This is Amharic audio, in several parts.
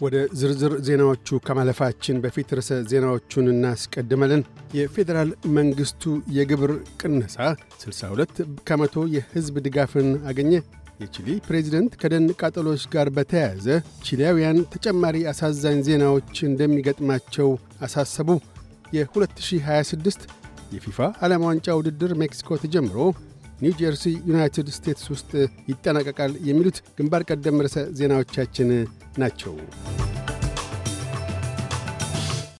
ወደ ዝርዝር ዜናዎቹ ከማለፋችን በፊት ርዕሰ ዜናዎቹን እናስቀድመልን። የፌዴራል መንግሥቱ የግብር ቅነሳ 62 ከመቶ የሕዝብ ድጋፍን አገኘ። የቺሊ ፕሬዚደንት ከደን ቃጠሎች ጋር በተያያዘ ቺሊያውያን ተጨማሪ አሳዛኝ ዜናዎች እንደሚገጥማቸው አሳሰቡ። የ2026 የፊፋ ዓለም ዋንጫ ውድድር ሜክሲኮ ተጀምሮ ኒው ጀርሲ ዩናይትድ ስቴትስ ውስጥ ይጠናቀቃል። የሚሉት ግንባር ቀደም ርዕሰ ዜናዎቻችን ናቸው።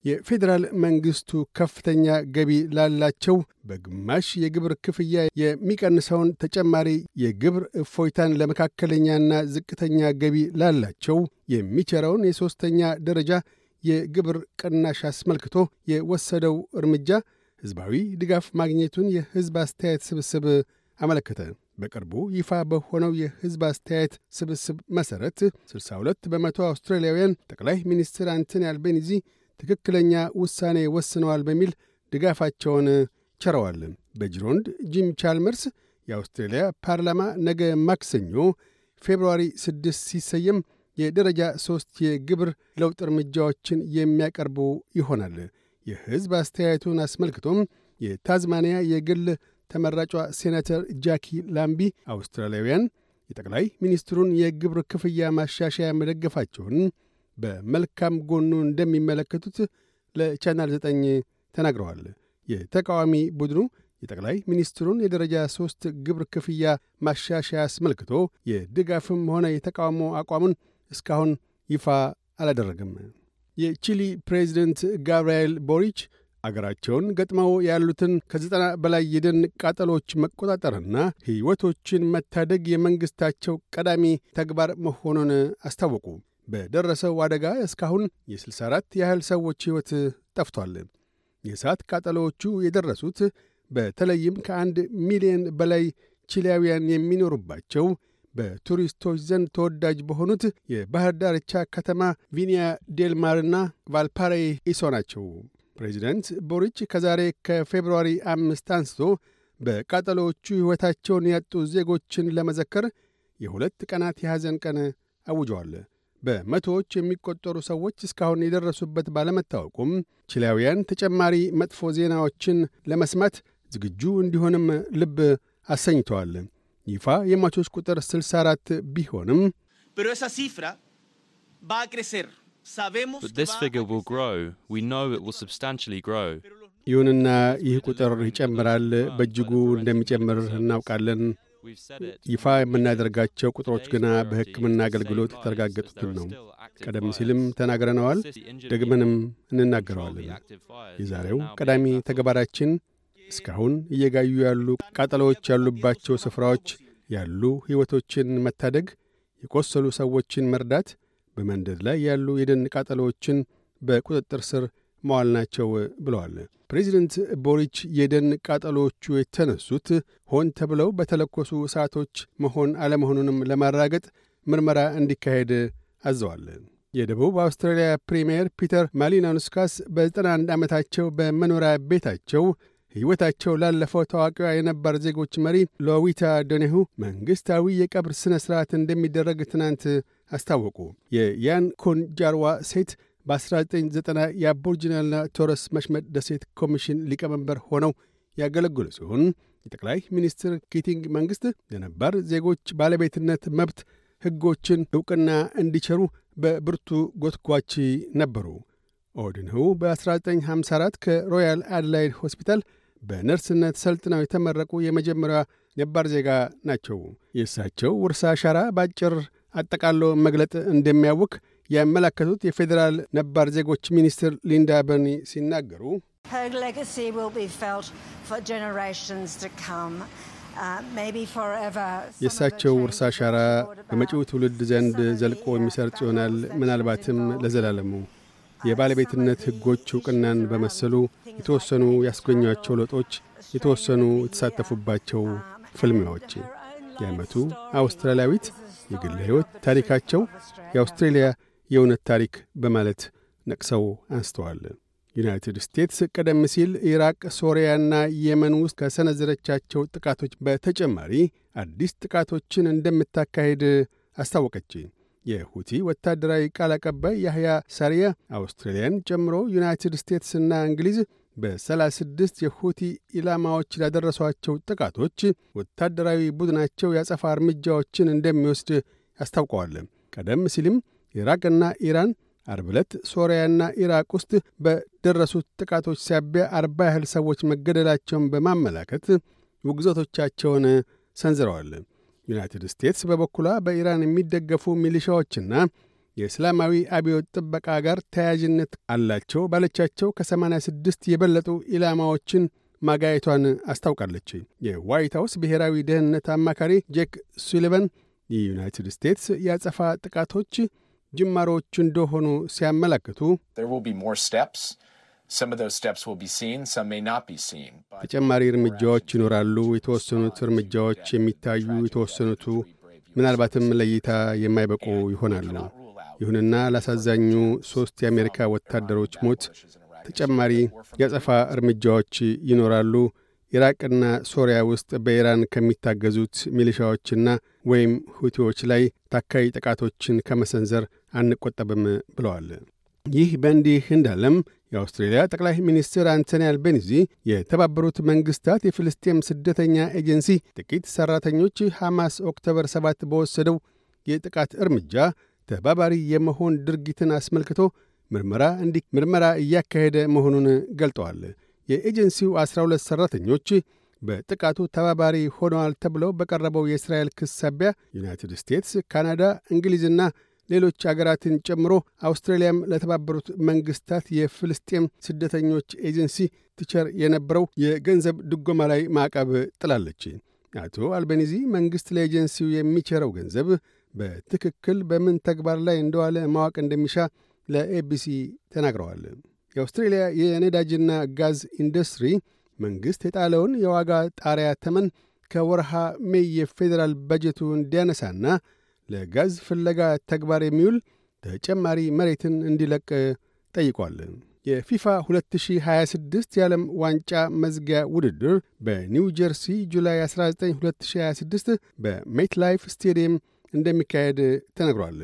የፌዴራል መንግሥቱ ከፍተኛ ገቢ ላላቸው በግማሽ የግብር ክፍያ የሚቀንሰውን ተጨማሪ የግብር እፎይታን ለመካከለኛና ዝቅተኛ ገቢ ላላቸው የሚቸረውን የሦስተኛ ደረጃ የግብር ቅናሽ አስመልክቶ የወሰደው እርምጃ ሕዝባዊ ድጋፍ ማግኘቱን የሕዝብ አስተያየት ስብስብ አመለከተ። በቅርቡ ይፋ በሆነው የሕዝብ አስተያየት ስብስብ መሠረት 62 በመቶ አውስትራሊያውያን ጠቅላይ ሚኒስትር አንቶኒ አልቤኒዚ ትክክለኛ ውሳኔ ወስነዋል በሚል ድጋፋቸውን ቸረዋል። በጅሮንድ ጂም ቻልመርስ የአውስትሬልያ ፓርላማ ነገ ማክሰኞ ፌብርዋሪ 6 ሲሰየም የደረጃ ሦስት የግብር ለውጥ እርምጃዎችን የሚያቀርቡ ይሆናል። የሕዝብ አስተያየቱን አስመልክቶም የታዝማኒያ የግል ተመራጯ ሴናተር ጃኪ ላምቢ አውስትራሊያውያን የጠቅላይ ሚኒስትሩን የግብር ክፍያ ማሻሻያ መደገፋቸውን በመልካም ጎኑ እንደሚመለከቱት ለቻናል 9 ተናግረዋል። የተቃዋሚ ቡድኑ የጠቅላይ ሚኒስትሩን የደረጃ ሦስት ግብር ክፍያ ማሻሻያ አስመልክቶ የድጋፍም ሆነ የተቃውሞ አቋሙን እስካሁን ይፋ አላደረግም። የቺሊ ፕሬዚደንት ጋብርኤል ቦሪች አገራቸውን ገጥመው ያሉትን ከዘጠና በላይ የደን ቃጠሎች መቆጣጠርና ሕይወቶችን መታደግ የመንግሥታቸው ቀዳሚ ተግባር መሆኑን አስታወቁ። በደረሰው አደጋ እስካሁን የ64 ያህል ሰዎች ሕይወት ጠፍቷል። የእሳት ቃጠሎዎቹ የደረሱት በተለይም ከአንድ ሚሊዮን በላይ ቺሊያውያን የሚኖሩባቸው በቱሪስቶች ዘንድ ተወዳጅ በሆኑት የባህር ዳርቻ ከተማ ቪኒያ ዴልማርና ቫልፓሬ ኢሶ ናቸው። ፕሬዚደንት ቦሪች ከዛሬ ከፌብርዋሪ አምስት አንስቶ በቃጠሎዎቹ ሕይወታቸውን ያጡ ዜጎችን ለመዘከር የሁለት ቀናት የሐዘን ቀን አውጀዋል። በመቶዎች የሚቆጠሩ ሰዎች እስካሁን የደረሱበት ባለመታወቁም ቺሊያውያን ተጨማሪ መጥፎ ዜናዎችን ለመስማት ዝግጁ እንዲሆንም ልብ አሰኝተዋል። ይፋ የሟቾች ቁጥር 64 ቢሆንም ይሁንና ይህ ቁጥር ይጨምራል፣ በእጅጉ እንደሚጨምር እናውቃለን። ይፋ የምናደርጋቸው ቁጥሮች ግና በሕክምና አገልግሎት የተረጋገጡትን ነው። ቀደም ሲልም ተናግረነዋል፣ ደግመንም እንናገረዋለን። የዛሬው ቀዳሚ ተግባራችን እስካሁን እየጋዩ ያሉ ቃጠሎዎች ያሉባቸው ስፍራዎች ያሉ ሕይወቶችን መታደግ፣ የቆሰሉ ሰዎችን መርዳት፣ በመንደድ ላይ ያሉ የደን ቃጠሎዎችን በቁጥጥር ስር መዋል ናቸው ብለዋል። ፕሬዚደንት ቦሪች የደን ቃጠሎዎቹ የተነሱት ሆን ተብለው በተለኮሱ እሳቶች መሆን አለመሆኑንም ለማራገጥ ምርመራ እንዲካሄድ አዘዋል። የደቡብ አውስትራሊያ ፕሪምየር ፒተር ማሊናውስካስ በ91 ዓመታቸው በመኖሪያ ቤታቸው ሕይወታቸው ላለፈው ታዋቂዋ የነባር ዜጎች መሪ ሎዊታ ኦዶኔሁ መንግሥታዊ የቀብር ሥነ ሥርዓት እንደሚደረግ ትናንት አስታወቁ። የያን ኮንጃርዋ ሴት በ1990 የአቦርጂናልና ቶረስ መሽመጥ ደሴት ኮሚሽን ሊቀመንበር ሆነው ያገለገሉ ሲሆን የጠቅላይ ሚኒስትር ኪቲንግ መንግሥት ለነባር ዜጎች ባለቤትነት መብት ሕጎችን ዕውቅና እንዲቸሩ በብርቱ ጎትጓች ነበሩ። ኦዶኔሁ በ1954 ከሮያል አድላይድ ሆስፒታል በነርስነት ሰልጥነው የተመረቁ የመጀመሪያ ነባር ዜጋ ናቸው። የእሳቸው ውርሰ አሻራ በአጭር አጠቃሎ መግለጥ እንደሚያውክ ያመላከቱት የፌዴራል ነባር ዜጎች ሚኒስትር ሊንዳ በርኒ ሲናገሩ የእሳቸው ውርሳ አሻራ በመጪው ትውልድ ዘንድ ዘልቆ የሚሰርጽ ይሆናል፣ ምናልባትም ለዘላለሙ። የባለቤትነት ሕጎች ዕውቅናን በመሰሉ የተወሰኑ ያስገኟቸው ለውጦች፣ የተወሰኑ የተሳተፉባቸው ፍልሚያዎች የዓመቱ አውስትራሊያዊት የግል ሕይወት ታሪካቸው የአውስትሬልያ የእውነት ታሪክ በማለት ነቅሰው አንስተዋል። ዩናይትድ ስቴትስ ቀደም ሲል ኢራቅ፣ ሶሪያና የመን ውስጥ ከሰነዘረቻቸው ጥቃቶች በተጨማሪ አዲስ ጥቃቶችን እንደምታካሄድ አስታወቀች። የሁቲ ወታደራዊ ቃል አቀባይ ያህያ ሳሪያ አውስትራሊያን ጨምሮ ዩናይትድ ስቴትስና እንግሊዝ በ36 የሁቲ ኢላማዎች ላደረሷቸው ጥቃቶች ወታደራዊ ቡድናቸው ያጸፋ እርምጃዎችን እንደሚወስድ አስታውቀዋል። ቀደም ሲልም ኢራቅና ኢራን አርብ ዕለት ሶርያና ኢራቅ ውስጥ በደረሱት ጥቃቶች ሳቢያ አርባ ያህል ሰዎች መገደላቸውን በማመላከት ውግዘቶቻቸውን ሰንዝረዋል። ዩናይትድ ስቴትስ በበኩሏ በኢራን የሚደገፉ ሚሊሻዎችና የእስላማዊ አብዮት ጥበቃ ጋር ተያያዥነት አላቸው ባለቻቸው ከ86 የበለጡ ኢላማዎችን ማጋየቷን አስታውቃለች። የዋይት ሀውስ ብሔራዊ ደህንነት አማካሪ ጄክ ሱሊቨን የዩናይትድ ስቴትስ የአጸፋ ጥቃቶች ጅማሮቹ እንደሆኑ ሲያመላክቱ ተጨማሪ እርምጃዎች ይኖራሉ። የተወሰኑት እርምጃዎች የሚታዩ፣ የተወሰኑቱ ምናልባትም ለእይታ የማይበቁ ይሆናሉ። ይሁንና ላሳዛኙ ሦስት የአሜሪካ ወታደሮች ሞት ተጨማሪ የአጸፋ እርምጃዎች ይኖራሉ። ኢራቅና ሶሪያ ውስጥ በኢራን ከሚታገዙት ሚሊሻዎችና ወይም ሁቲዎች ላይ ታካይ ጥቃቶችን ከመሰንዘር አንቆጠብም ብለዋል። ይህ በእንዲህ እንዳለም የአውስትሬልያ ጠቅላይ ሚኒስትር አንቶኒ አልቤኒዚ የተባበሩት መንግሥታት የፍልስጤም ስደተኛ ኤጀንሲ ጥቂት ሠራተኞች ሐማስ ኦክቶበር 7 በወሰደው የጥቃት እርምጃ ተባባሪ የመሆን ድርጊትን አስመልክቶ ምርመራ እንዲ ምርመራ እያካሄደ መሆኑን ገልጠዋል። የኤጀንሲው 12 ሠራተኞች በጥቃቱ ተባባሪ ሆነዋል ተብለው በቀረበው የእስራኤል ክስ ሳቢያ ዩናይትድ ስቴትስ፣ ካናዳ፣ እንግሊዝና ሌሎች አገራትን ጨምሮ አውስትራሊያም ለተባበሩት መንግሥታት የፍልስጤም ስደተኞች ኤጀንሲ ትቸር የነበረው የገንዘብ ድጎማ ላይ ማዕቀብ ጥላለች። አቶ አልቤኒዚ መንግሥት ለኤጀንሲው የሚቸረው ገንዘብ በትክክል በምን ተግባር ላይ እንደዋለ ማወቅ እንደሚሻ ለኤቢሲ ተናግረዋል። የአውስትሬልያ የነዳጅና ጋዝ ኢንዱስትሪ መንግሥት የጣለውን የዋጋ ጣሪያ ተመን ከወርሃ ሜይ የፌዴራል በጀቱ እንዲያነሳና ለጋዝ ፍለጋ ተግባር የሚውል ተጨማሪ መሬትን እንዲለቅ ጠይቋል። የፊፋ 2026 የዓለም ዋንጫ መዝጊያ ውድድር በኒው ጀርሲ ጁላይ 19 2026 በሜትላይፍ ስቴዲየም እንደሚካሄድ ተነግሯል።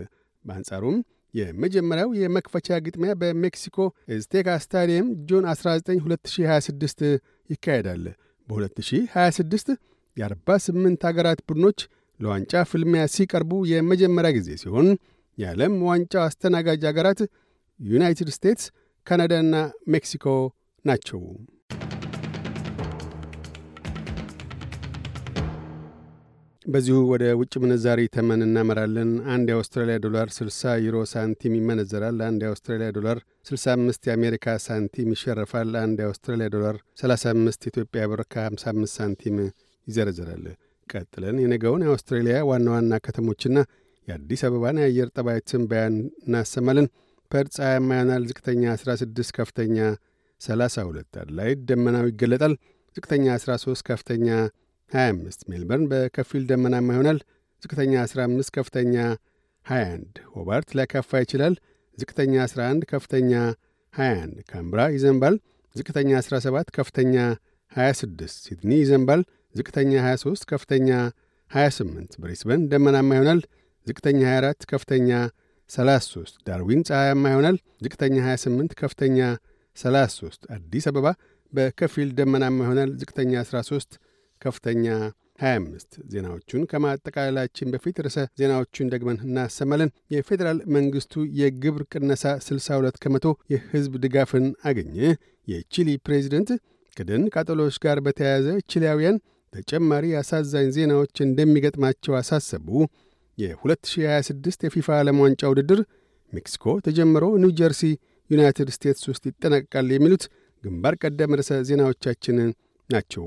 በአንጻሩም የመጀመሪያው የመክፈቻ ግጥሚያ በሜክሲኮ ኤዝቴካ ስታዲየም ጁን 19 2026 ይካሄዳል። በ2026 የ48 አገራት ቡድኖች ለዋንጫ ፍልሚያ ሲቀርቡ የመጀመሪያ ጊዜ ሲሆን የዓለም ዋንጫ አስተናጋጅ አገራት ዩናይትድ ስቴትስ፣ ካናዳና ሜክሲኮ ናቸው። በዚሁ ወደ ውጭ ምንዛሪ ተመን እናመራለን። አንድ የአውስትራሊያ ዶላር 60 ዩሮ ሳንቲም ይመነዘራል። አንድ የአውስትራሊያ ዶላር 65 የአሜሪካ ሳንቲም ይሸረፋል። አንድ የአውስትራሊያ ዶላር 35 ኢትዮጵያ ብር ከ55 ሳንቲም ይዘረዘራል። ቀጥለን የነገውን የአውስትሬሊያ ዋና ዋና ከተሞችና የአዲስ አበባን የአየር ጠባይ ትንበያን እናሰማለን። ፐርዝ ፀሐያማ ይሆናል። ዝቅተኛ 16፣ ከፍተኛ 32። አድላይድ ደመናው ይገለጣል። ዝቅተኛ 13፣ ከፍተኛ 25። ሜልበርን በከፊል ደመናማ ይሆናል። ዝቅተኛ 15፣ ከፍተኛ 21። ሆባርት ሊያካፋ ይችላል። ዝቅተኛ 11፣ ከፍተኛ 21። ካምብራ ይዘንባል። ዝቅተኛ 17፣ ከፍተኛ 26። ሲድኒ ይዘንባል። ዝቅተኛ 23፣ ከፍተኛ 28። ብሪስበን ደመናማ ይሆናል። ዝቅተኛ 24፣ ከፍተኛ 33። ዳርዊን ፀሐያማ ይሆናል። ዝቅተኛ 28፣ ከፍተኛ 33። አዲስ አበባ በከፊል ደመናማ ይሆናል። ዝቅተኛ 13፣ ከፍተኛ 25። ዜናዎቹን ከማጠቃለላችን በፊት ርዕሰ ዜናዎቹን ደግመን እናሰማለን። የፌዴራል መንግሥቱ የግብር ቅነሳ 62 ከመቶ የሕዝብ ድጋፍን አገኘ። የቺሊ ፕሬዚደንት ከደን ቃጠሎች ጋር በተያያዘ ቺሊያውያን ተጨማሪ አሳዛኝ ዜናዎች እንደሚገጥማቸው አሳሰቡ። የ2026 የፊፋ ዓለም ዋንጫ ውድድር ሜክሲኮ ተጀምሮ ኒው ጀርሲ ዩናይትድ ስቴትስ ውስጥ ይጠናቀቃል። የሚሉት ግንባር ቀደም ርዕሰ ዜናዎቻችን ናቸው።